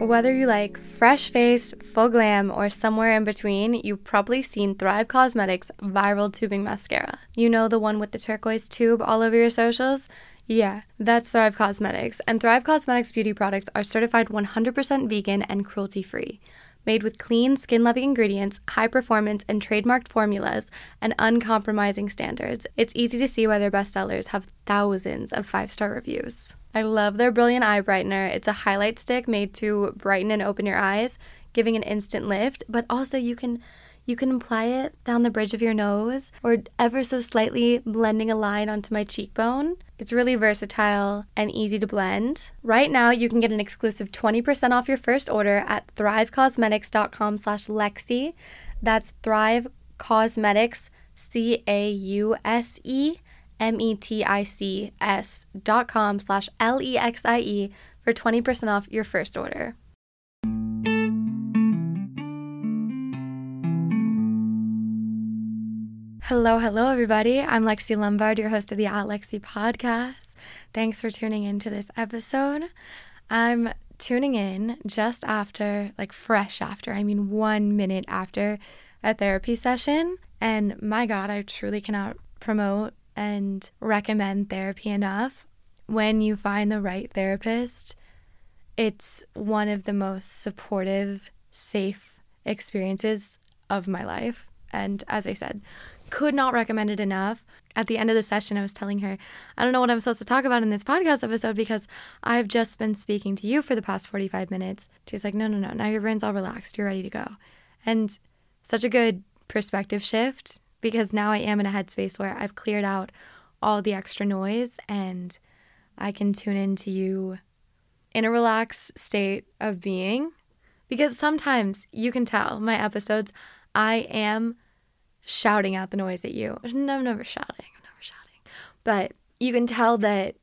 Whether you like fresh face, full glam, or somewhere in between, you've probably seen Thrive Causemetics Viral Tubing Mascara. You know the one with the turquoise tube all over your socials? Yeah, that's Thrive Causemetics. And Thrive Causemetics beauty products are certified 100% vegan and cruelty free. Made with clean, skin loving ingredients, high performance, and trademarked formulas, and uncompromising standards, it's easy to see why their bestsellers have thousands of five star reviews. I love their Brilliant Eye Brightener. It's a highlight stick made to brighten and open your eyes, giving an instant lift, but also you can you can apply it down the bridge of your nose or ever so slightly blending a line onto my cheekbone. It's really versatile and easy to blend. Right now, you can get an exclusive 20% off your first order at thrivecausemetics.com slash Lexie. That's Thrive Causemetics, C-A-U-S-E M-E-T-I-C-S dot com slash L-E-X-I-E for 20% off your first order. Hello, hello, everybody. I'm Lexie Lombard, your host of the At Lexie podcast. Thanks for tuning in to this episode. I'm tuning in just after, like fresh after, I mean, one minute after a therapy session. And my God, I truly cannot promote and recommend therapy enough. When you find the right therapist, it's one of the most supportive, safe experiences of my life. And as I said, could not recommend it enough. At the end of the session, I was telling her, I don't know what I'm supposed to talk about in this podcast episode because I've just been speaking to you for the past 45 minutes. She's like, No, no, no. Now your brain's all relaxed. You're ready to go. And such a good perspective shift because now I am in a headspace where I've cleared out all the extra noise and I can tune into you in a relaxed state of being. Because sometimes you can tell my episodes, I am shouting out the noise at you. I'm never shouting. I'm never shouting. But you can tell that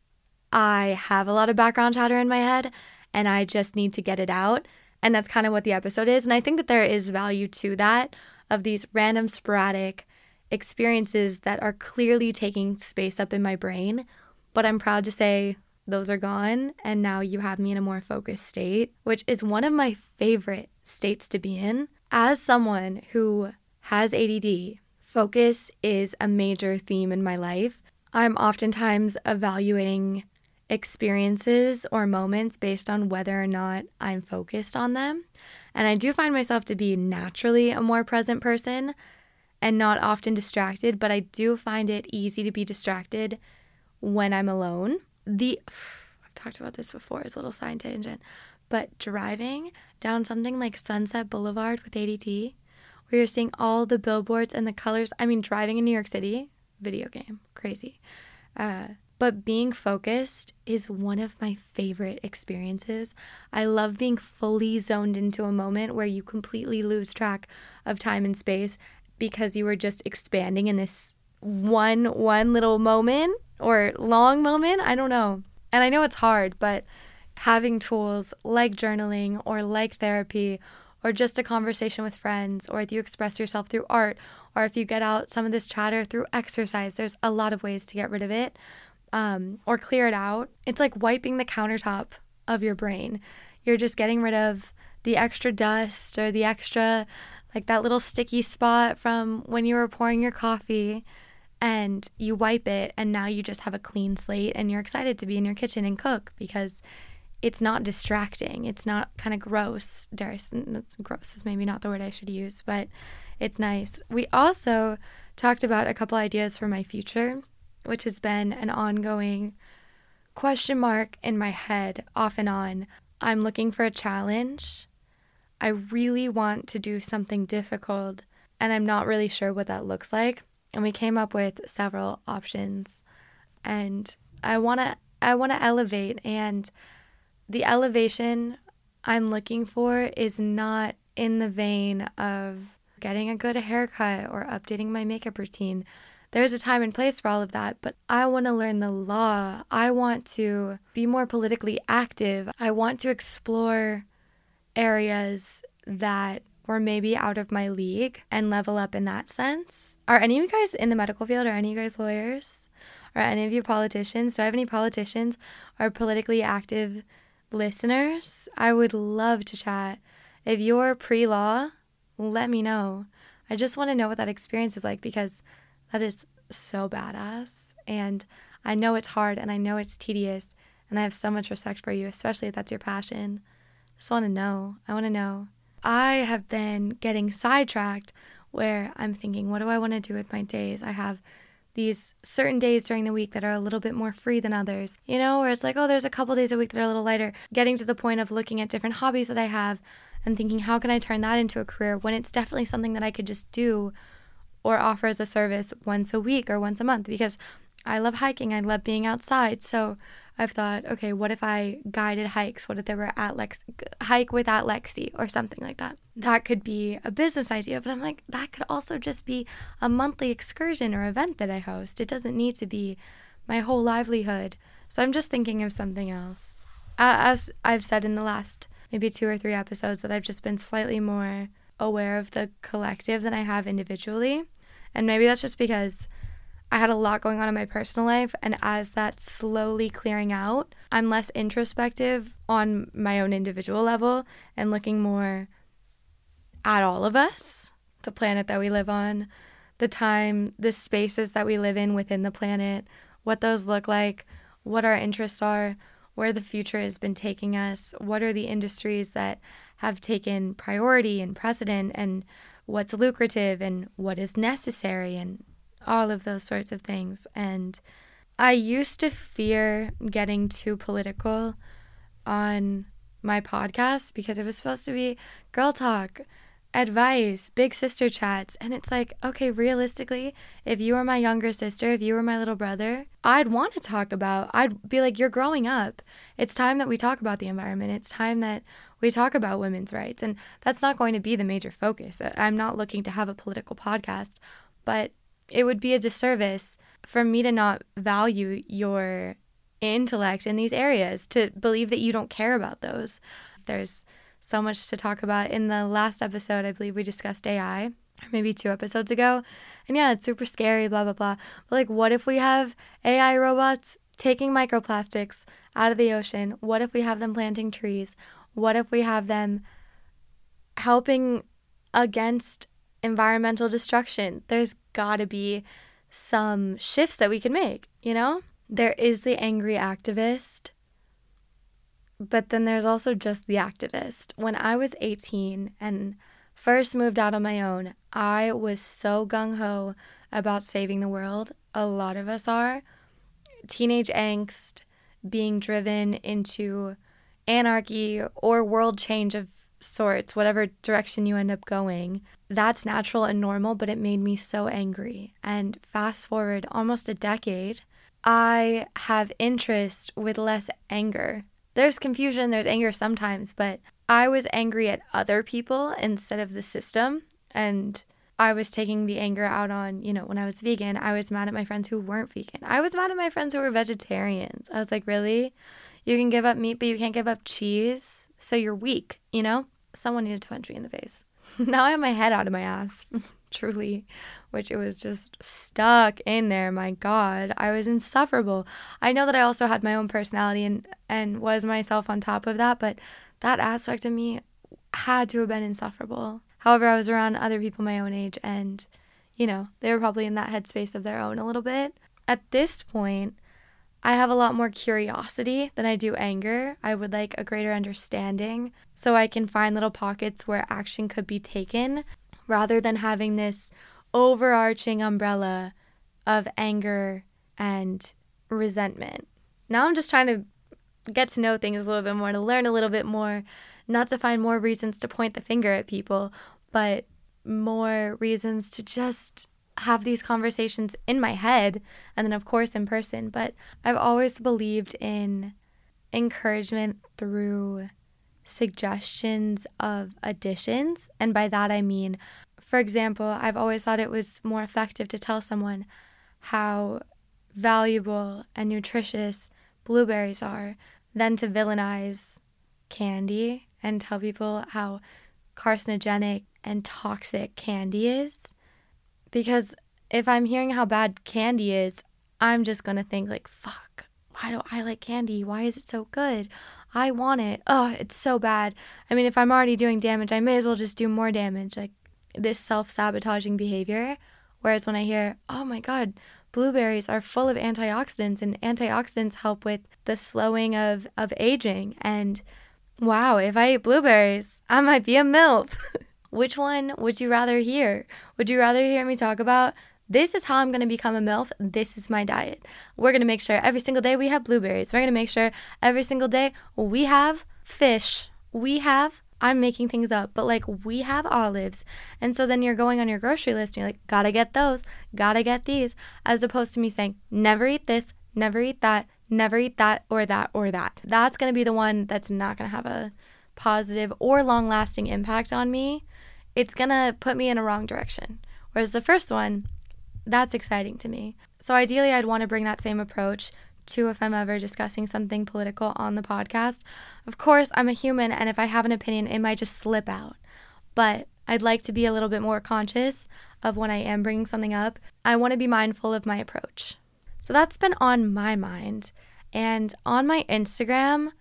I have a lot of background chatter in my head and I just need to get it out. And that's kind of what the episode is. And I think that there is value to that of these random, sporadic experiences that are clearly taking space up in my brain. But I'm proud to say those are gone. And now you have me in a more focused state, which is one of my favorite states to be in. As someone who has ADD, focus is a major theme in my life. I'm oftentimes evaluating experiences or moments based on whether or not I'm focused on them. And I do find myself to be naturally a more present person and not often distracted, but I do find it easy to be distracted when I'm alone. The I've talked about this before as a little side tangent, but driving down something like Sunset Boulevard with ADD where you're seeing all the billboards and the colors. I mean, driving in New York City, video game, crazy. Uh, but being focused is one of my favorite experiences. I love being fully zoned into a moment where you completely lose track of time and space because you were just expanding in this one one little moment or long moment. I don't know. And I know it's hard, but having tools like journaling or like therapy or just a conversation with friends, or if you express yourself through art, or if you get out some of this chatter through exercise, there's a lot of ways to get rid of it um, or clear it out. It's like wiping the countertop of your brain. You're just getting rid of the extra dust or the extra, like that little sticky spot from when you were pouring your coffee and you wipe it and now you just have a clean slate and you're excited to be in your kitchen and cook because it's not distracting. It's not kind of gross. Dare that's gross is maybe not the word I should use, but it's nice. We also talked about a couple ideas for my future, which has been an ongoing question mark in my head off and on. I'm looking for a challenge. I really want to do something difficult, and I'm not really sure what that looks like. And we came up with several options. And I want to I want to elevate and the elevation I'm looking for is not in the vein of getting a good haircut or updating my makeup routine. There's a time and place for all of that, but I want to learn the law. I want to be more politically active. I want to explore areas that were maybe out of my league and level up in that sense. Are any of you guys in the medical field? Are any of you guys lawyers? Are any of you politicians? Do I have any politicians or politically active listeners, I would love to chat. If you're pre law, let me know. I just want to know what that experience is like because that is so badass. And I know it's hard and I know it's tedious. And I have so much respect for you, especially if that's your passion. Just want to know. I want to know. I have been getting sidetracked where I'm thinking, what do I want to do with my days? I have these certain days during the week that are a little bit more free than others, you know, where it's like, oh, there's a couple days a week that are a little lighter. Getting to the point of looking at different hobbies that I have and thinking, how can I turn that into a career when it's definitely something that I could just do or offer as a service once a week or once a month because I love hiking. I love being outside. So I've thought, okay, what if I guided hikes? What if there were at Lex hike with at Lexie or something like that? That could be a business idea, but I'm like, that could also just be a monthly excursion or event that I host. It doesn't need to be my whole livelihood. So I'm just thinking of something else. As I've said in the last maybe two or three episodes, that I've just been slightly more aware of the collective than I have individually. And maybe that's just because I had a lot going on in my personal life. And as that's slowly clearing out, I'm less introspective on my own individual level and looking more at all of us, the planet that we live on, the time, the spaces that we live in within the planet, what those look like, what our interests are, where the future has been taking us, what are the industries that have taken priority and precedent, and what's lucrative and what is necessary, and all of those sorts of things. And I used to fear getting too political on my podcast because it was supposed to be girl talk advice, big sister chats. And it's like, okay, realistically, if you were my younger sister, if you were my little brother, I'd want to talk about, I'd be like, you're growing up. It's time that we talk about the environment. It's time that we talk about women's rights. And that's not going to be the major focus. I'm not looking to have a political podcast, but it would be a disservice for me to not value your intellect in these areas, to believe that you don't care about those. There's so much to talk about. In the last episode, I believe we discussed AI, or maybe two episodes ago. And yeah, it's super scary, blah, blah, blah. But like, what if we have AI robots taking microplastics out of the ocean? What if we have them planting trees? What if we have them helping against environmental destruction? There's got to be some shifts that we can make, you know? There is the angry activist but then there's also just the activist. When I was 18 and first moved out on my own, I was so gung ho about saving the world. A lot of us are. Teenage angst, being driven into anarchy or world change of sorts, whatever direction you end up going. That's natural and normal, but it made me so angry. And fast forward almost a decade, I have interest with less anger there's confusion, there's anger sometimes, but I was angry at other people instead of the system. And I was taking the anger out on, you know, when I was vegan, I was mad at my friends who weren't vegan. I was mad at my friends who were vegetarians. I was like, really? You can give up meat, but you can't give up cheese? So you're weak, you know? Someone needed to punch me in the face. now I have my head out of my ass, truly, which it was just stuck in there. My God, I was insufferable. I know that I also had my own personality and, and was myself on top of that, but that aspect of me had to have been insufferable. However, I was around other people my own age and, you know, they were probably in that headspace of their own a little bit. At this point, I have a lot more curiosity than I do anger. I would like a greater understanding so I can find little pockets where action could be taken rather than having this overarching umbrella of anger and resentment. Now I'm just trying to get to know things a little bit more, to learn a little bit more, not to find more reasons to point the finger at people, but more reasons to just have these conversations in my head and then, of course, in person. But I've always believed in encouragement through suggestions of additions. And by that, I mean, for example, I've always thought it was more effective to tell someone how valuable and nutritious blueberries are than to villainize candy and tell people how carcinogenic and toxic candy is. Because if I'm hearing how bad candy is, I'm just going to think, like, fuck, why do I like candy? Why is it so good? I want it. Oh, it's so bad. I mean, if I'm already doing damage, I may as well just do more damage. Like this self sabotaging behavior. Whereas when I hear, oh my God, blueberries are full of antioxidants and antioxidants help with the slowing of, of aging. And wow, if I eat blueberries, I might be a MILF. Which one would you rather hear? Would you rather hear me talk about this is how I'm to become a MILF. This is my diet. We're to make sure every single day we have blueberries. We're to make sure every single day we have fish. We have, I'm making things up, but like we have olives. And so then you're going on your grocery list and you're like, gotta get those, gotta get these, as opposed to me saying, never eat this, never eat that, never eat that or that or that. That's to be the one that's not to have a positive or long lasting impact on me. It's to put me in a wrong direction. Whereas the first one, that's exciting to me. So ideally, I'd want to bring that same approach to if I'm ever discussing something political on the podcast. Of course, I'm a human, and if I have an opinion, it might just slip out. But I'd like to be a little bit more conscious of when I am bringing something up. I want to be mindful of my approach. So that's been on my mind. And on my Instagram,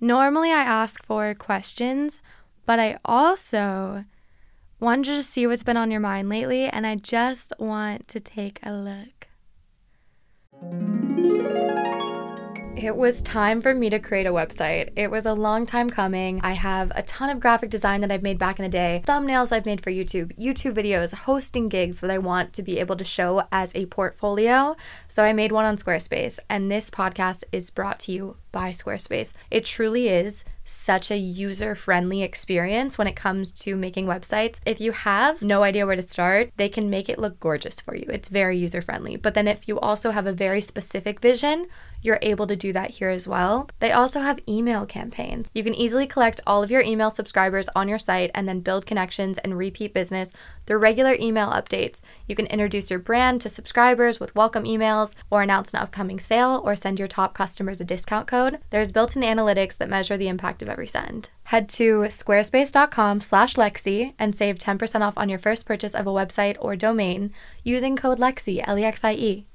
normally I ask for questions, but I also wanted to just see what's been on your mind lately, and I just want to take a look. It was time for me to create a website. It was a long time coming. I have a ton of graphic design that I've made back in the day, thumbnails I've made for YouTube, YouTube videos, hosting gigs that I want to be able to show as a portfolio. So I made one on Squarespace, and this podcast is brought to you by Squarespace. It truly is such a user friendly experience when it comes to making websites. If you have no idea where to start, they can make it look gorgeous for you. It's very user friendly. But then if you also have a very specific vision, you're able to do that here as well. They also have email campaigns. You can easily collect all of your email subscribers on your site and then build connections and repeat business through regular email updates. You can introduce your brand to subscribers with welcome emails or announce an upcoming sale or send your top customers a discount code. There's built-in analytics that measure the impact of every send. Head to squarespace.com slash Lexie and save 10% off on your first purchase of a website or domain using code Lexie, L-E-X-I-E.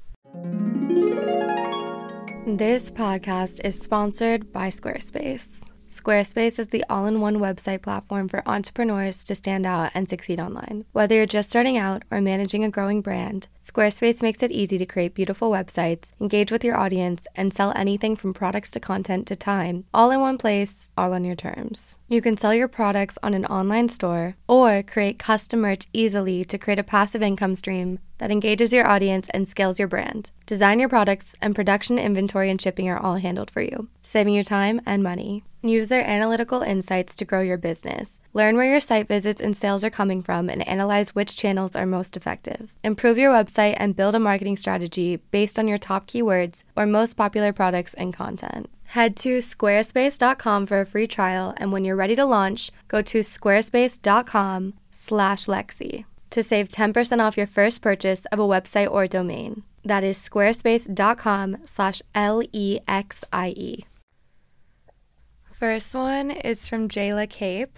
This podcast is sponsored by Squarespace. Squarespace is the all in one website platform for entrepreneurs to stand out and succeed online. Whether you're just starting out or managing a growing brand, Squarespace makes it easy to create beautiful websites, engage with your audience, and sell anything from products to content to time, all in one place, all on your terms. You can sell your products on an online store or create custom merch easily to create a passive income stream that engages your audience and scales your brand. Design your products, and production, inventory, and shipping are all handled for you, saving you time and money. Use their analytical insights to grow your business. Learn where your site visits and sales are coming from and analyze which channels are most effective. Improve your website and build a marketing strategy based on your top keywords or most popular products and content. Head to squarespace.com for a free trial, and when you're ready to launch, go to squarespace.com/lexie to save 10% off your first purchase of a website or domain. That is squarespace.com/l-e-x-i-e. First one is from Jayla Cape.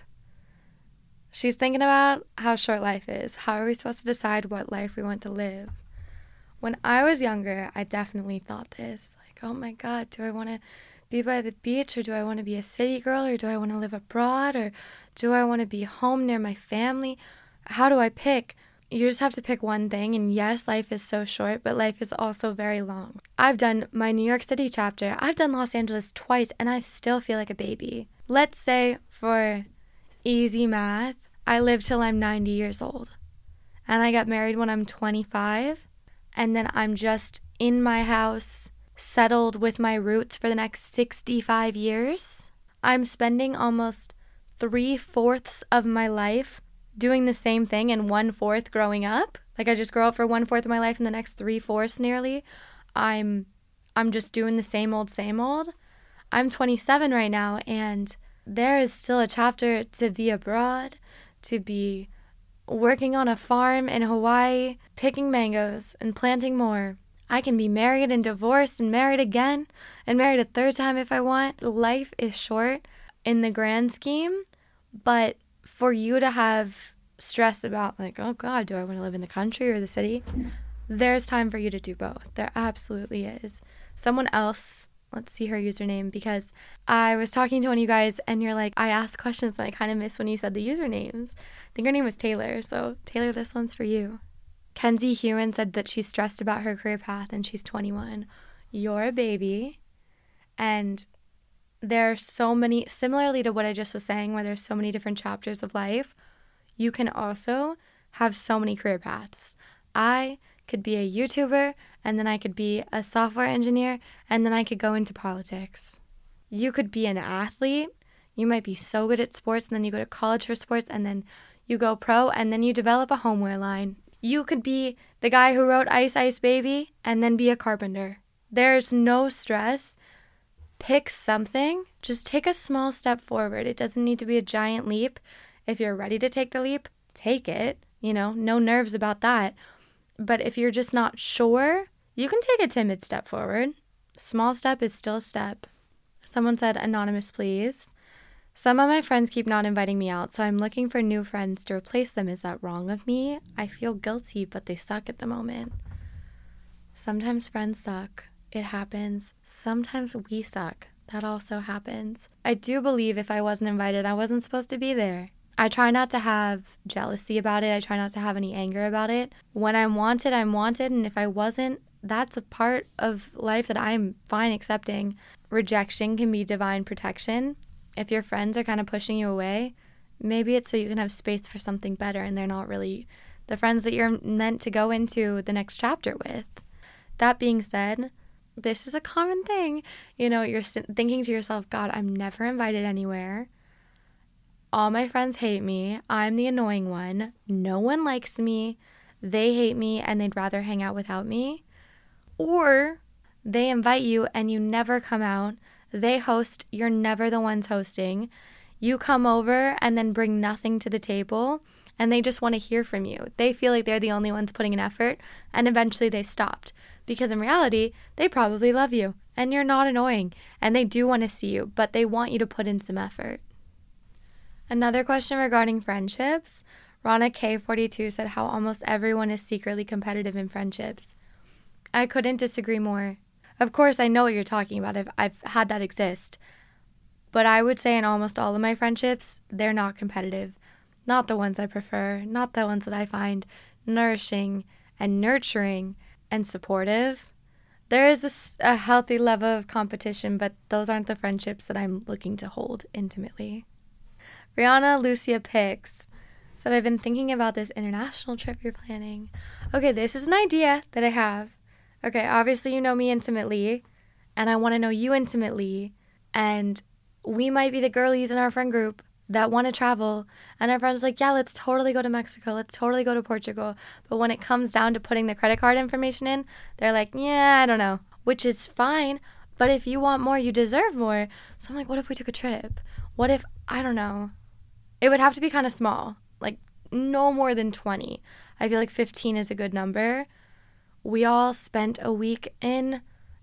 She's thinking about how short life is. How are we supposed to decide what life we want to live? When I was younger, I definitely thought this like, oh my God, do I want to be by the beach or do I want to be a city girl or do I want to live abroad or do I want to be home near my family? How do I pick? You just have to pick one thing. And yes, life is so short, but life is also very long. I've done my New York City chapter, I've done Los Angeles twice, and I still feel like a baby. Let's say for easy math, I live till I'm 90 years old. And I got married when I'm 25. And then I'm just in my house, settled with my roots for the next 65 years. I'm spending almost three fourths of my life doing the same thing and one fourth growing up. Like I just grow up for one fourth of my life and the next three fourths nearly. I'm I'm just doing the same old, same old. I'm 27 right now and there is still a chapter to be abroad to be working on a farm in Hawaii, picking mangoes and planting more. I can be married and divorced and married again and married a third time if I want. Life is short in the grand scheme, but for you to have stress about, like, oh God, do I want to live in the country or the city? There's time for you to do both. There absolutely is. Someone else let's see her username because I was talking to one of you guys and you're like, I asked questions and I kind of missed when you said the usernames. I think her name was Taylor. So, Taylor, this one's for you. Kenzie Hewen said that she's stressed about her career path and she's 21. You're a baby. And there are so many, similarly to what I just was saying, where there's so many different chapters of life, you can also have so many career paths. I could be a YouTuber, and then I could be a software engineer, and then I could go into politics. You could be an athlete. You might be so good at sports, and then you go to college for sports, and then you go pro, and then you develop a homeware line. You could be the guy who wrote Ice Ice Baby, and then be a carpenter. There's no stress. Pick something, just take a small step forward. It doesn't need to be a giant leap. If you're ready to take the leap, take it. You know, no nerves about that. But if you're just not sure, you can take a timid step forward. Small step is still a step. Someone said, Anonymous, please. Some of my friends keep not inviting me out, so I'm looking for new friends to replace them. Is that wrong of me? I feel guilty, but they suck at the moment. Sometimes friends suck. It happens. Sometimes we suck. That also happens. I do believe if I wasn't invited, I wasn't supposed to be there. I try not to have jealousy about it. I try not to have any anger about it. When I'm wanted, I'm wanted. And if I wasn't, that's a part of life that I'm fine accepting. Rejection can be divine protection. If your friends are kind of pushing you away, maybe it's so you can have space for something better and they're not really the friends that you're meant to go into the next chapter with. That being said, this is a common thing. You know, you're thinking to yourself, God, I'm never invited anywhere. All my friends hate me. I'm the annoying one. No one likes me. They hate me and they'd rather hang out without me. Or they invite you and you never come out. They host, you're never the ones hosting. You come over and then bring nothing to the table and they just want to hear from you. They feel like they're the only ones putting an effort and eventually they stopped because in reality, they probably love you and you're not annoying and they do want to see you, but they want you to put in some effort. Another question regarding friendships. Rana K42 said how almost everyone is secretly competitive in friendships. I couldn't disagree more. Of course, I know what you're talking about. I've, I've had that exist. But I would say in almost all of my friendships, they're not competitive. Not the ones I prefer, not the ones that I find nourishing and nurturing and supportive. There is a, a healthy level of competition, but those aren't the friendships that I'm looking to hold intimately. Rihanna Lucia Picks said, I've been thinking about this international trip you're planning. Okay, this is an idea that I have. Okay, obviously, you know me intimately, and I want to know you intimately. And we might be the girlies in our friend group that want to travel. And our friends like, yeah, let's totally go to Mexico. Let's totally go to Portugal. But when it comes down to putting the credit card information in, they're like, yeah, I don't know, which is fine. But if you want more, you deserve more. So I'm like, what if we took a trip? What if, I don't know, it would have to be kind of small, like no more than 20. I feel like 15 is a good number. We all spent a week in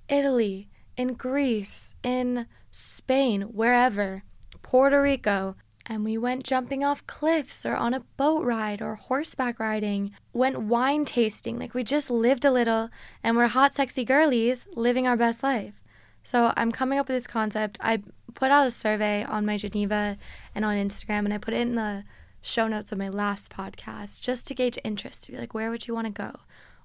Italy, in Greece, in Spain, wherever, Puerto Rico, and we went jumping off cliffs or on a boat ride or horseback riding, went wine tasting. Like we just lived a little and we're hot, sexy girlies living our best life. So I'm coming up with this concept. I put out a survey on my Geneva and on Instagram, and I put it in the show notes of my last podcast just to gauge interest to be like, where would you want to go?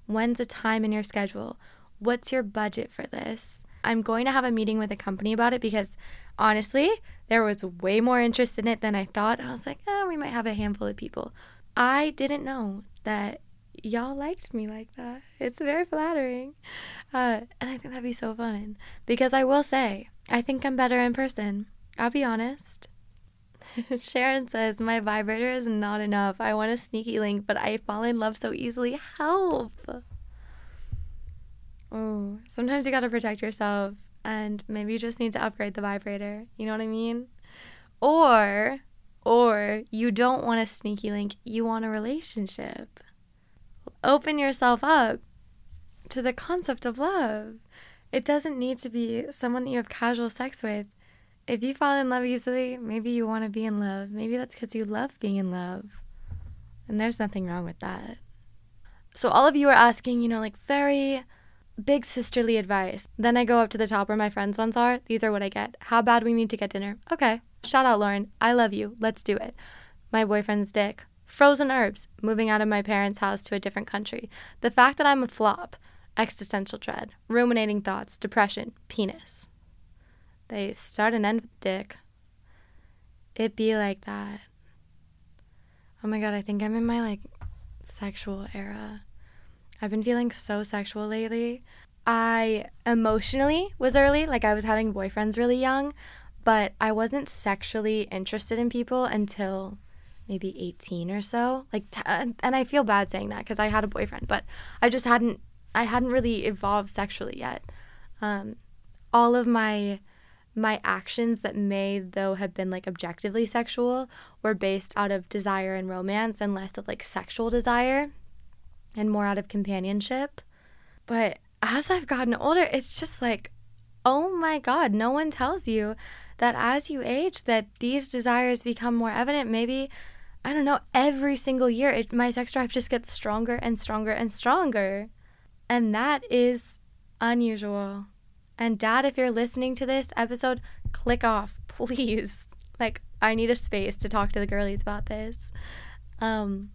When's a time in your schedule? What's your budget for this? I'm going to have a meeting with a company about it because honestly, there was way more interest in it than I thought. I was like, oh, we might have a handful of people. I didn't know that y'all liked me like that. It's very flattering. Uh, and I think that'd be so fun. Because I will say, I think I'm better in person. I'll be honest. Sharon says, My vibrator is not enough. I want a sneaky link, but I fall in love so easily. Help! Oh, sometimes you gotta protect yourself, and maybe you just need to upgrade the vibrator. You know what I mean? Or, or you don't want a sneaky link, you want a relationship open yourself up to the concept of love. It doesn't need to be someone that you have casual sex with. If you fall in love easily, maybe you want to be in love. Maybe that's because you love being in love. And there's nothing wrong with that. So, all of you are asking, you know, like very big sisterly advice. Then I go up to the top where my friends' ones are. These are what I get. How bad we need to get dinner. Okay. Shout out, Lauren. I love you. Let's do it. My boyfriend's dick. Frozen herbs. Moving out of my parents' house to a different country. The fact that I'm a flop. Existential dread. Ruminating thoughts. Depression. Penis. They start and end with dick. It be like that. Oh my god, I think I'm in my like sexual era. I've been feeling so sexual lately. I emotionally was early, like I was having boyfriends really young, but I wasn't sexually interested in people until maybe 18 or so. Like t- and I feel bad saying that cuz I had a boyfriend, but I just hadn't I hadn't really evolved sexually yet. Um, all of my my actions that may though have been like objectively sexual were based out of desire and romance and less of like sexual desire and more out of companionship. But as I've gotten older, it's just like, oh my God, no one tells you that as you age that these desires become more evident. Maybe, I don't know, every single year it, my sex drive just gets stronger and stronger and stronger. And that is unusual. And dad, if you're listening to this episode, click off, please. Like I need a space to talk to the girlies about this. Um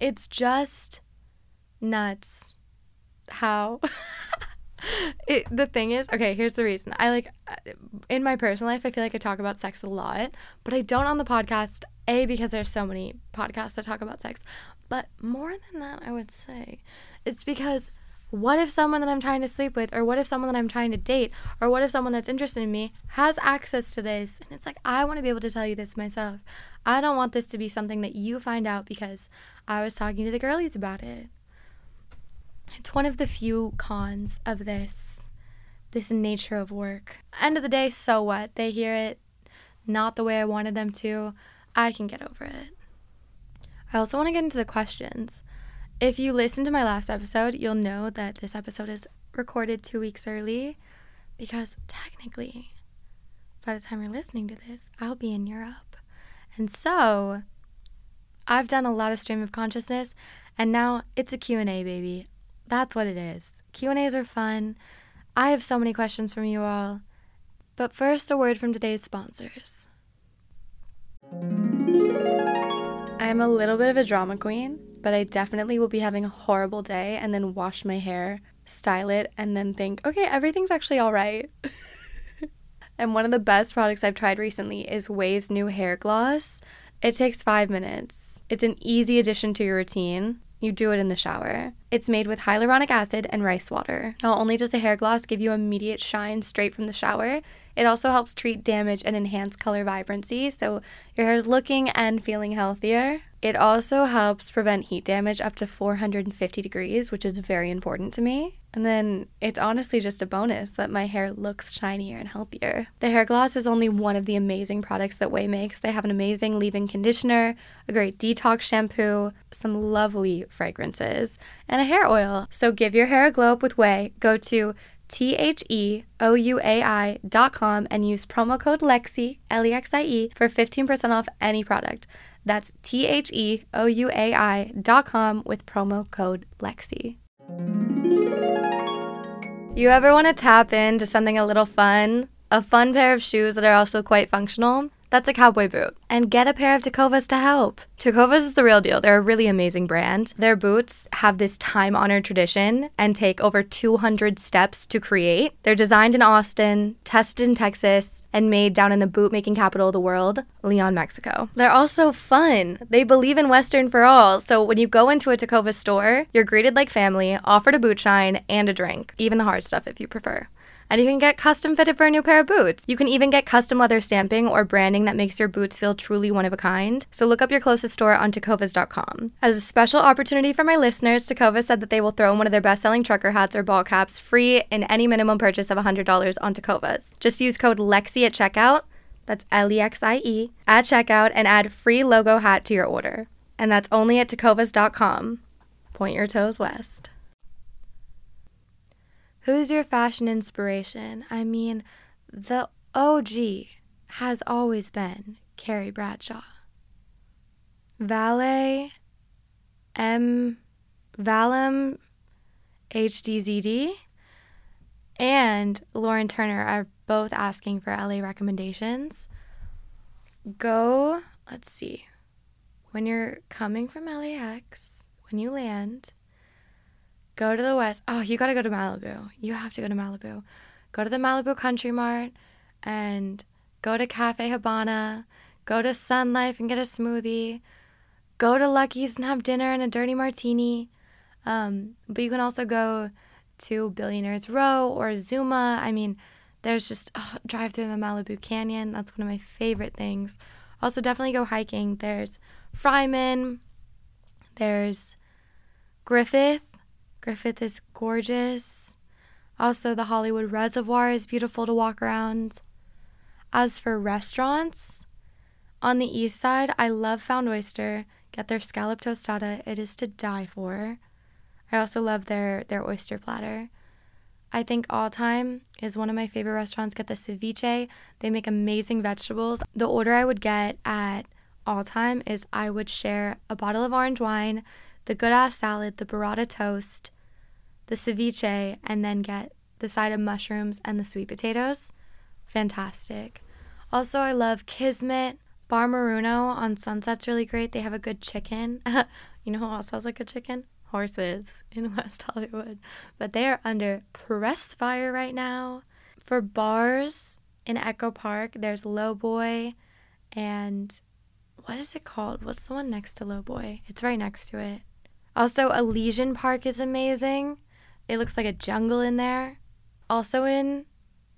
it's just nuts how it, the thing is okay here's the reason. I like uh, in my personal life i feel like i talk about sex a lot but i don't on the podcast a because there's so many podcasts that talk about sex but more than that i would say it's because what if someone that i'm trying to sleep with or what if someone that i'm trying to date or what if someone that's interested in me has access to this and it's like i want to be able to tell you this myself i don't want this to be something that you find out because i was talking to the girlies about it it's one of the few cons of this this nature of work. End of the day, so what? They hear it not the way I wanted them to. I can get over it. I also want to get into the questions. If you listened to my last episode, you'll know that this episode is recorded two weeks early because technically, by the time you're listening to this, I'll be in Europe. And so, I've done a lot of stream of consciousness, and now it's a Q&A, baby that's what it is. Q&As are fun. I have so many questions from you all. But first, a word from today's sponsors. I am a little bit of a drama queen, but I definitely will be having a horrible day and then wash my hair, style it, and then think, okay, everything's actually all right. and one of the best products I've tried recently is Ouai's new hair gloss. It takes five minutes. It's an easy addition to your routine. You do it in the shower. It's made with hyaluronic acid and rice water. Not only does a hair gloss give you immediate shine straight from the shower, it also helps treat damage and enhance color vibrancy so your hair is looking and feeling healthier. It also helps prevent heat damage up to 450 degrees, which is very important to me. And then it's honestly just a bonus that my hair looks shinier and healthier. The hair gloss is only one of the amazing products that Ouai makes. They have an amazing leave in conditioner, a great detox shampoo, some lovely fragrances, and a hair oil. So give your hair a glow up with Ouai. Go to T H E O U A I dot com and use promo code LEXIE, L E X I E, for 15% off any product. That's T H E O U A I dot com with promo code Lexie. You ever want to tap into something a little fun? A fun pair of shoes that are also quite functional? That's a cowboy boot. And get a pair of Tecovas to help. Tecovas is the real deal. They're a really amazing brand. Their boots have this time honored tradition and take over 200 steps to create. They're designed in Austin, tested in Texas, and made down in the boot making capital of the world, Leon, Mexico. They're also fun. They believe in Western for all. So when you go into a Tecovas store, you're greeted like family, offered a boot shine, and a drink, even the hard stuff if you prefer and you can get custom fitted for a new pair of boots. You can even get custom leather stamping or branding that makes your boots feel truly one of a kind. So look up your closest store on tecovas.com. As a special opportunity for my listeners, Tecovas said that they will throw in one of their best-selling trucker hats or ball caps free in any minimum purchase of $100 on Tecovas. Just use code LEXIE at checkout. That's L E X I E at checkout and add free logo hat to your order. And that's only at tecovas.com. Point your toes west. Who's your fashion inspiration? I mean, the OG has always been Carrie Bradshaw. Valet, M, Valum HDZD and Lauren Turner are both asking for LA recommendations. Go, let's see, when you're coming from LAX, when you land, go to the west. Oh, you gotta go to Malibu. You have to go to Malibu. Go to the Malibu Country Mart and go to Cafe Habana. Go to Sun Life and get a smoothie. Go to Lucky's and have dinner and a dirty martini. Um, but you can also go to Billionaires Row or Zuma. I mean, there's just oh, drive through the Malibu Canyon. That's one of my favorite things. Also, definitely go hiking. There's Fryman. There's Griffith. Griffith is gorgeous. Also, the Hollywood Reservoir is beautiful to walk around. As for restaurants, on the east side, I love Found Oyster. Get their scallop tostada. It is to die for. I also love their their oyster platter. I think All Time is one of my favorite restaurants. Get the ceviche. They make amazing vegetables. The order I would get at All Time is I would share a bottle of orange wine, the good ass salad, the burrata toast, the ceviche, and then get the side of mushrooms and the sweet potatoes. Fantastic. Also, I love Kismet. Bar Moruno on Sunset's really great. They have a good chicken. you know who else has a chicken? horses in West Hollywood, but they are under press fire right now. For bars in Echo Park, there's Lowboy and what is it called? What's the one next to Lowboy? It's right next to it. Also, Elysian Park is amazing. It looks like a jungle in there. Also, in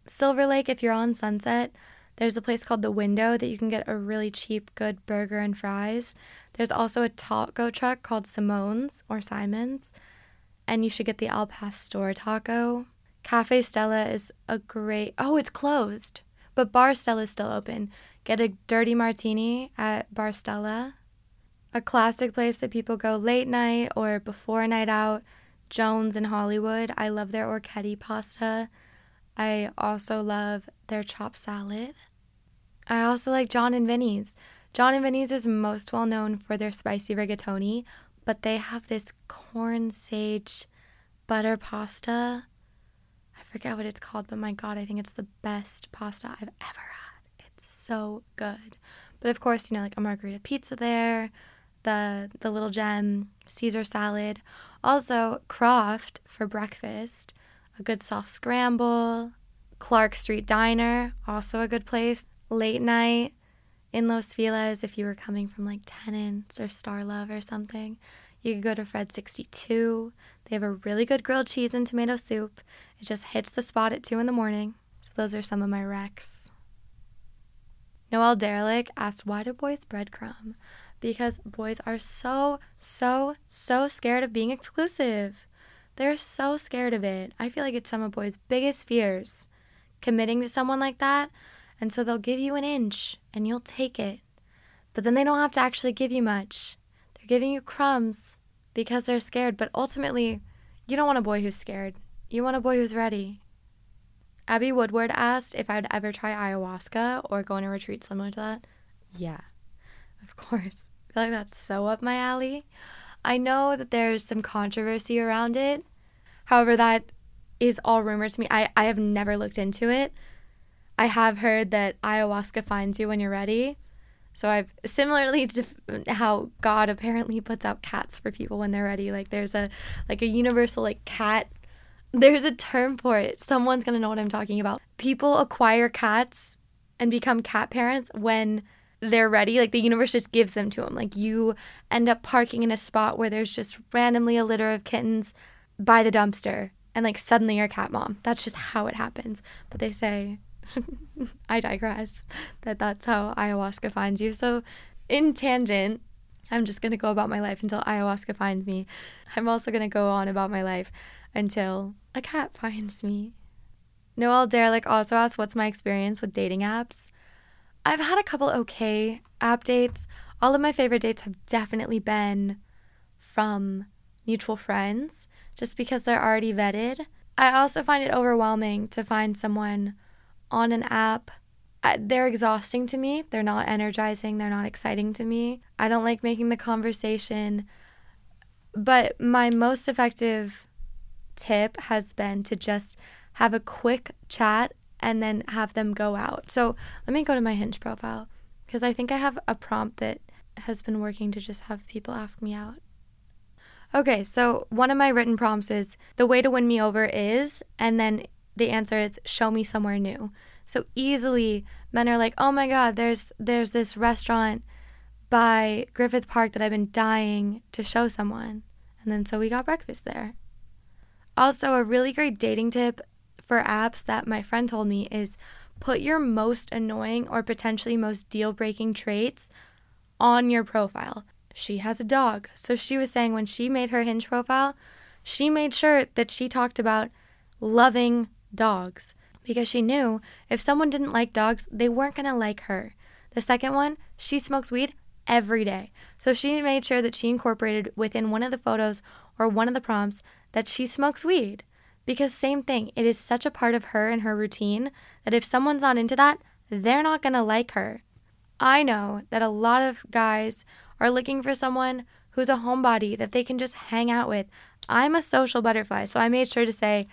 Silver Lake, if you're on Sunset, there's a place called The Window that you can get a really cheap, good burger and fries. There's also a taco truck called Simone's or Simon's, and you should get the Al Pastor taco. Cafe Stella is a great. Oh, it's closed, but Bar Stella is still open. Get a dirty martini at Bar Stella. A classic place that people go late night or before a night out. Jones in Hollywood. I love their orchetti pasta. I also love their chopped salad. I also like Jon and Vinny's. Jon and Vinny's is most well known for their spicy rigatoni, but they have this corn sage butter pasta. I forget what it's called, but my god, I think it's the best pasta I've ever had. It's so good. But of course, you know, like a margarita pizza there, the the little gem Caesar salad. Also, Croft for breakfast, a good soft scramble. Clark Street Diner, also a good place. Late night, in Los Feliz, if you were coming from like Tenants or Star Love or something, you could go to Fred 62. They have a really good grilled cheese and tomato soup. It just hits the spot at 2 in the morning. So those are some of my recs. Noel Derelick asked, Why do boys breadcrumb? Because boys are so, so, so scared of being exclusive. They're so scared of it. I feel like it's some of boys' biggest fears. Committing to someone like that, and so they'll give you an inch and you'll take it. But then they don't have to actually give you much. They're giving you crumbs because they're scared. But ultimately, you don't want a boy who's scared. You want a boy who's ready. Abby Woodward asked if I'd ever try ayahuasca or go on a retreat similar to that. Yeah, of course. I feel like that's so up my alley. I know that there's some controversy around it. However, that is all rumor to me. I, I have never looked into it. I have heard that ayahuasca finds you when you're ready. So I've similarly to how God apparently puts out cats for people when they're ready. Like there's a like a universal like cat. There's a term for it. Someone's gonna know what I'm talking about. People acquire cats and become cat parents when they're ready. Like the universe just gives them to them. Like you end up parking in a spot where there's just randomly a litter of kittens by the dumpster, and like suddenly you're a cat mom. That's just how it happens. But they say I digress. That that's how ayahuasca finds you. So, in tangent, I'm just going to go about my life until ayahuasca finds me. I'm also going to go on about my life until a cat finds me. Noel Derelick also asked, What's my experience with dating apps? I've had a couple okay app dates. All of my favorite dates have definitely been from mutual friends, just because they're already vetted. I also find it overwhelming to find someone on an app, they're exhausting to me. They're not energizing. They're not exciting to me. I don't like making the conversation. But my most effective tip has been to just have a quick chat and then have them go out. So let me go to my Hinge profile because I think I have a prompt that has been working to just have people ask me out. Okay, so one of my written prompts is the way to win me over is, and then the answer is show me somewhere new. So easily men are like, "Oh my god, there's there's this restaurant by Griffith Park that I've been dying to show someone." And then so we got breakfast there. Also, a really great dating tip for apps that my friend told me is put your most annoying or potentially most deal-breaking traits on your profile. She has a dog. So she was saying when she made her Hinge profile, she made sure that she talked about loving dogs because she knew if someone didn't like dogs, they weren't going to like her. The second one, she smokes weed every day. So she made sure that she incorporated within one of the photos or one of the prompts that she smokes weed. Because, same thing, it is such a part of her and her routine that if someone's not into that, they're not to like her. I know that a lot of guys are looking for someone who's a homebody that they can just hang out with. I'm a social butterfly, so I made sure to say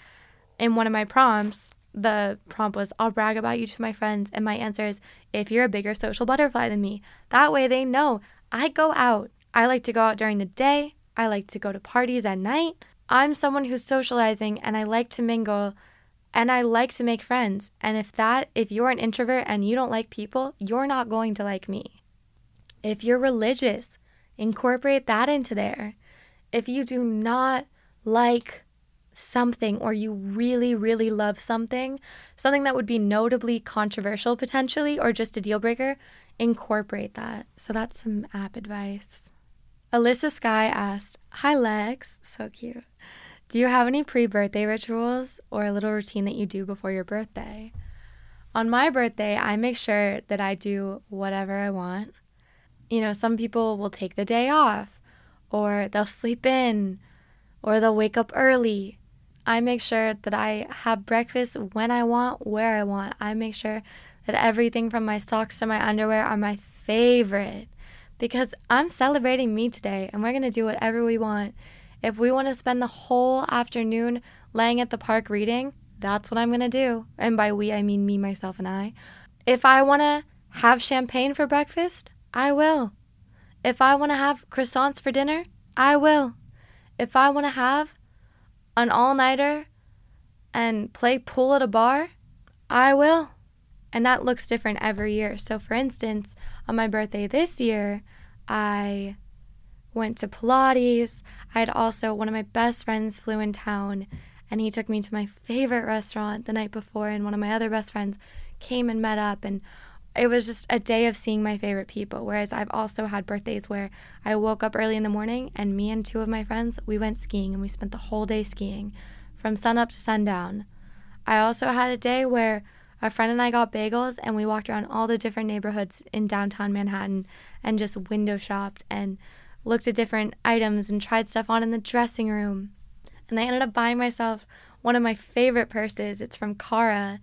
in one of my prompts, the prompt was, I'll brag about you to my friends. And my answer is, if you're a bigger social butterfly than me. That way they know I go out. I like to go out during the day. I like to go to parties at night. I'm someone who's socializing and I like to mingle and I like to make friends. And if that, if you're an introvert and you don't like people, you're not going to like me. If you're religious, incorporate that into there. If you do not like something or you really, really love something, something that would be notably controversial potentially or just a deal breaker, incorporate that. So that's some app advice. Alyssa Sky asked, Hi Lex, so cute. Do you have any pre birthday rituals or a little routine that you do before your birthday? On my birthday, I make sure that I do whatever I want. You know, some people will take the day off, or they'll sleep in, or they'll wake up early. I make sure that I have breakfast when I want, where I want. I make sure that everything from my socks to my underwear are my favorite because I'm celebrating me today and we're going to do whatever we want. If we want to spend the whole afternoon laying at the park reading, that's what I'm going to do. And by we, I mean me, myself, and I. If I want to have champagne for breakfast, I will. If I want to have croissants for dinner, I will. If I want to have an all nighter and play pool at a bar, I will. And that looks different every year. So, for instance, on my birthday this year, I went to Pilates. I had also one of my best friends flew in town and he took me to my favorite restaurant the night before. And one of my other best friends came and met up. And it was just a day of seeing my favorite people. Whereas I've also had birthdays where I woke up early in the morning and me and two of my friends, we went skiing and we spent the whole day skiing from sunup to sundown. I also had a day where a friend and I got bagels and we walked around all the different neighborhoods in downtown Manhattan and just window shopped and looked at different items and tried stuff on in the dressing room. And I ended up buying myself one of my favorite purses. It's from Kara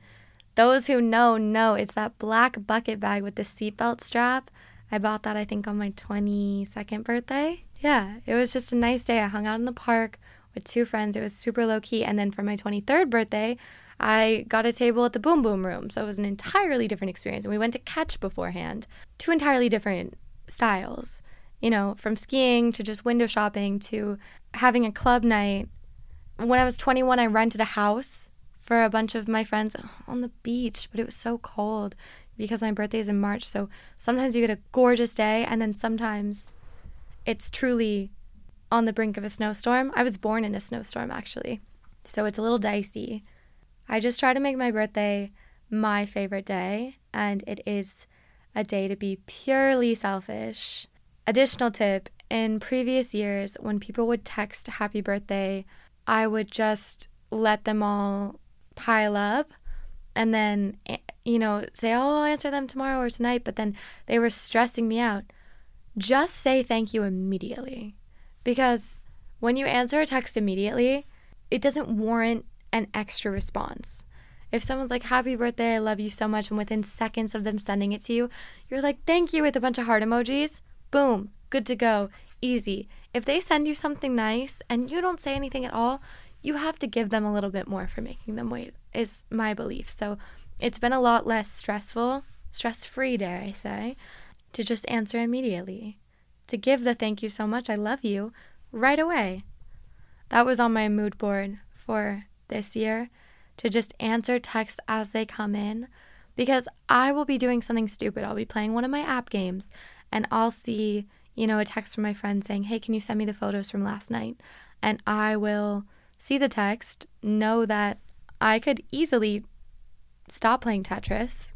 those who know, know it's that black bucket bag with the seatbelt strap. I bought that, I think, on my 22nd birthday. Yeah, it was just a nice day. I hung out in the park with two friends. It was super low key. And then for my 23rd birthday, I got a table at the Boom Boom Room. So it was an entirely different experience. And we went to catch beforehand. Two entirely different styles, you know, from skiing to just window shopping to having a club night. When I was 21, I rented a house for a bunch of my friends on the beach, but it was so cold because my birthday is in March. So sometimes you get a gorgeous day, and then sometimes it's truly on the brink of a snowstorm. I was born in a snowstorm, actually. So it's a little dicey. I just try to make my birthday my favorite day, and it is a day to be purely selfish. Additional tip in previous years, when people would text happy birthday, I would just let them all pile up and then eh, you know say oh i'll answer them tomorrow or tonight but then they were stressing me out. Just say thank you immediately because when you answer a text immediately it doesn't warrant an extra response. If someone's like happy birthday i love you so much and within seconds of them sending it to you you're like thank you with a bunch of heart emojis boom good to go easy if they send you something nice and you don't say anything at all you have to give them a little bit more for making them wait, is my belief. So it's been a lot less stressful, stress free, dare I say, to just answer immediately, to give the thank you so much, I love you right away. That was on my mood board for this year to just answer texts as they come in because I will be doing something stupid. I'll be playing one of my app games and I'll see, you know, a text from my friend saying, Hey, can you send me the photos from last night? And I will see the text, know that I could easily stop playing Tetris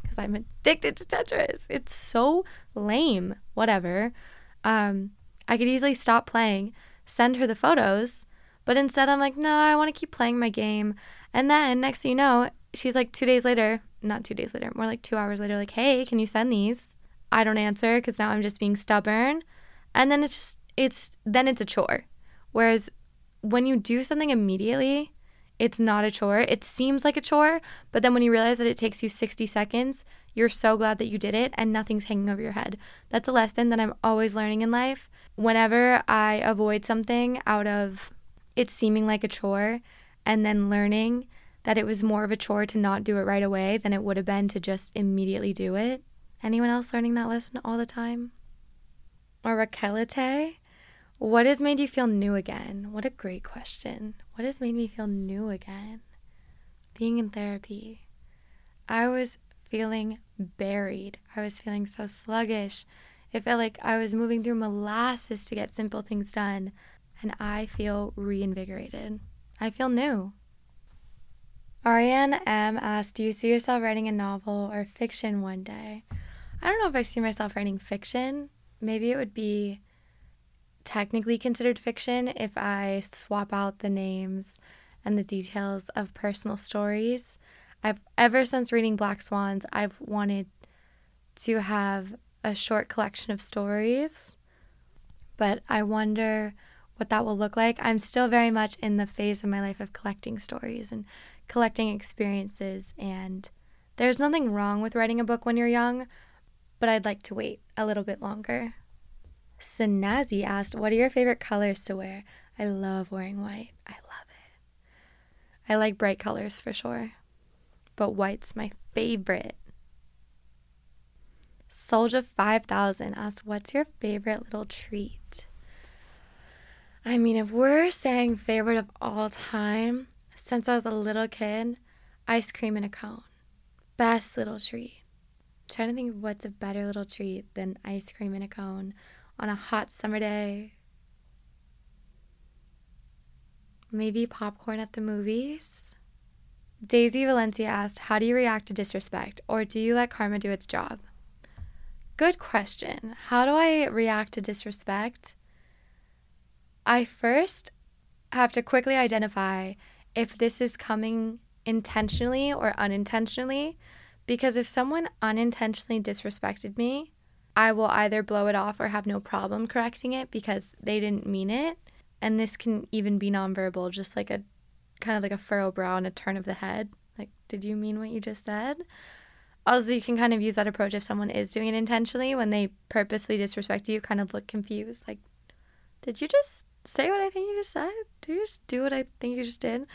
because I'm addicted to Tetris. It's so lame. Whatever. Um, I could easily stop playing, send her the photos, but instead I'm like, no, I want to keep playing my game. And then next thing you know, she's like two days later, not two days later, more like two hours later, like, hey, can you send these? I don't answer because now I'm just being stubborn. And then it's just, it's, then it's a chore. Whereas when you do something immediately, it's not a chore. It seems like a chore, but then when you realize that it takes you 60 seconds, you're so glad that you did it and nothing's hanging over your head. That's a lesson that I'm always learning in life. Whenever I avoid something out of it seeming like a chore and then learning that it was more of a chore to not do it right away than it would have been to just immediately do it. Anyone else learning that lesson all the time? Or Raquelite? What has made you feel new again? What a great question. What has made me feel new again? Being in therapy. I was feeling buried. I was feeling so sluggish. It felt like I was moving through molasses to get simple things done. And I feel reinvigorated. I feel new. Ariane M asked, Do you see yourself writing a novel or fiction one day? I don't know if I see myself writing fiction. Maybe it would be technically considered fiction if I swap out the names and the details of personal stories. I've ever since reading Black Swans, I've wanted to have a short collection of stories, but I wonder what that will look like. I'm still very much in the phase of my life of collecting stories and collecting experiences, and there's nothing wrong with writing a book when you're young, but I'd like to wait a little bit longer. Sanazi asked, What are your favorite colors to wear? I love wearing white. I love it. I like bright colors for sure, but white's my favorite. Soldier 5000 asked, What's your favorite little treat? I mean, if we're saying favorite of all time, since I was a little kid, ice cream in a cone. Best little treat. Trying to think of what's a better little treat than ice cream in a cone on a hot summer day. Maybe popcorn at the movies? Daisy Valencia asked, How do you react to disrespect, or do you let karma do its job? Good question. How do I react to disrespect? I first have to quickly identify if this is coming intentionally or unintentionally, because if someone unintentionally disrespected me, I will either blow it off or have no problem correcting it because they didn't mean it. And this can even be nonverbal, just like a kind of like a furrow brow and a turn of the head. Like, did you mean what you just said? Also, you can kind of use that approach if someone is doing it intentionally when they purposely disrespect you, kind of look confused. Like, did you just say what I think you just said? Did you just do what I think you just did?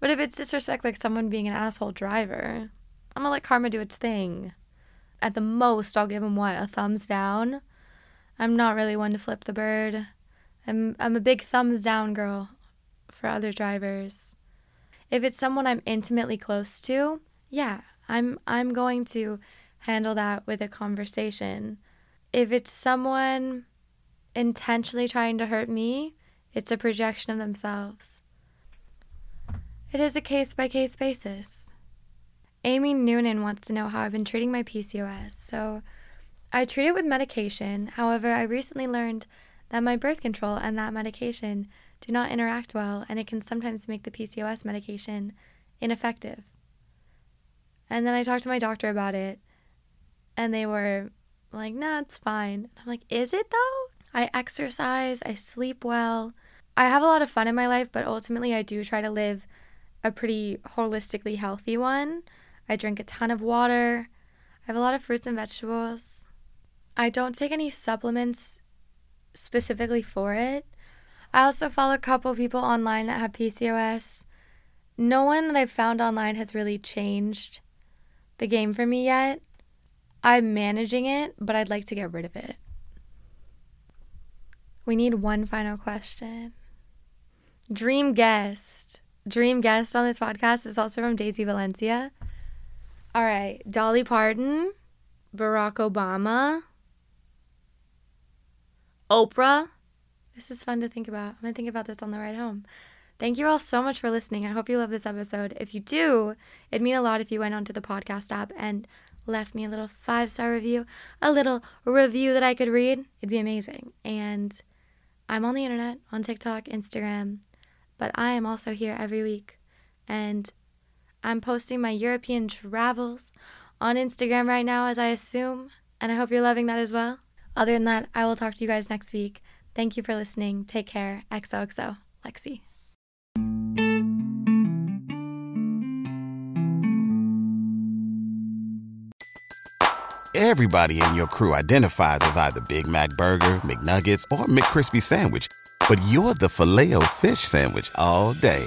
But if it's disrespect, like someone being an asshole driver, I'm gonna let karma do its thing at the most, I'll give him what a thumbs down. I'm not really one to flip the bird. I'm I'm a big thumbs down girl for other drivers. If it's someone I'm intimately close to, yeah, I'm I'm going to handle that with a conversation. If it's someone intentionally trying to hurt me, it's a projection of themselves. It is a case by case basis. Amy Noonan wants to know how I've been treating my PCOS. So, I treat it with medication. However, I recently learned that my birth control and that medication do not interact well, and it can sometimes make the PCOS medication ineffective. And then I talked to my doctor about it, and they were like, nah, it's fine. I'm like, is it though? I exercise, I sleep well, I have a lot of fun in my life, but ultimately, I do try to live a pretty holistically healthy one. I drink a ton of water. I have a lot of fruits and vegetables. I don't take any supplements specifically for it. I also follow a couple people online that have PCOS. No one that I've found online has really changed the game for me yet. I'm managing it, but I'd like to get rid of it. We need one final question. Dream guest. Dream guest on this podcast is also from Daisy Valencia. All right, Dolly Parton, Barack Obama, Oprah. This is fun to think about. I'm going to think about this on the ride home. Thank you all so much for listening. I hope you love this episode. If you do, it'd mean a lot if you went onto the podcast app and left me a little five star review, a little review that I could read. It'd be amazing. And I'm on the internet, on TikTok, Instagram, but I am also here every week. And I'm posting my European travels on Instagram right now, as I assume. And I hope you're loving that as well. Other than that, I will talk to you guys next week. Thank you for listening. Take care. XOXO. Lexie. Everybody in your crew identifies as either Big Mac Burger, McNuggets, or McCrispy Sandwich. But you're the Filet-O-Fish Sandwich all day.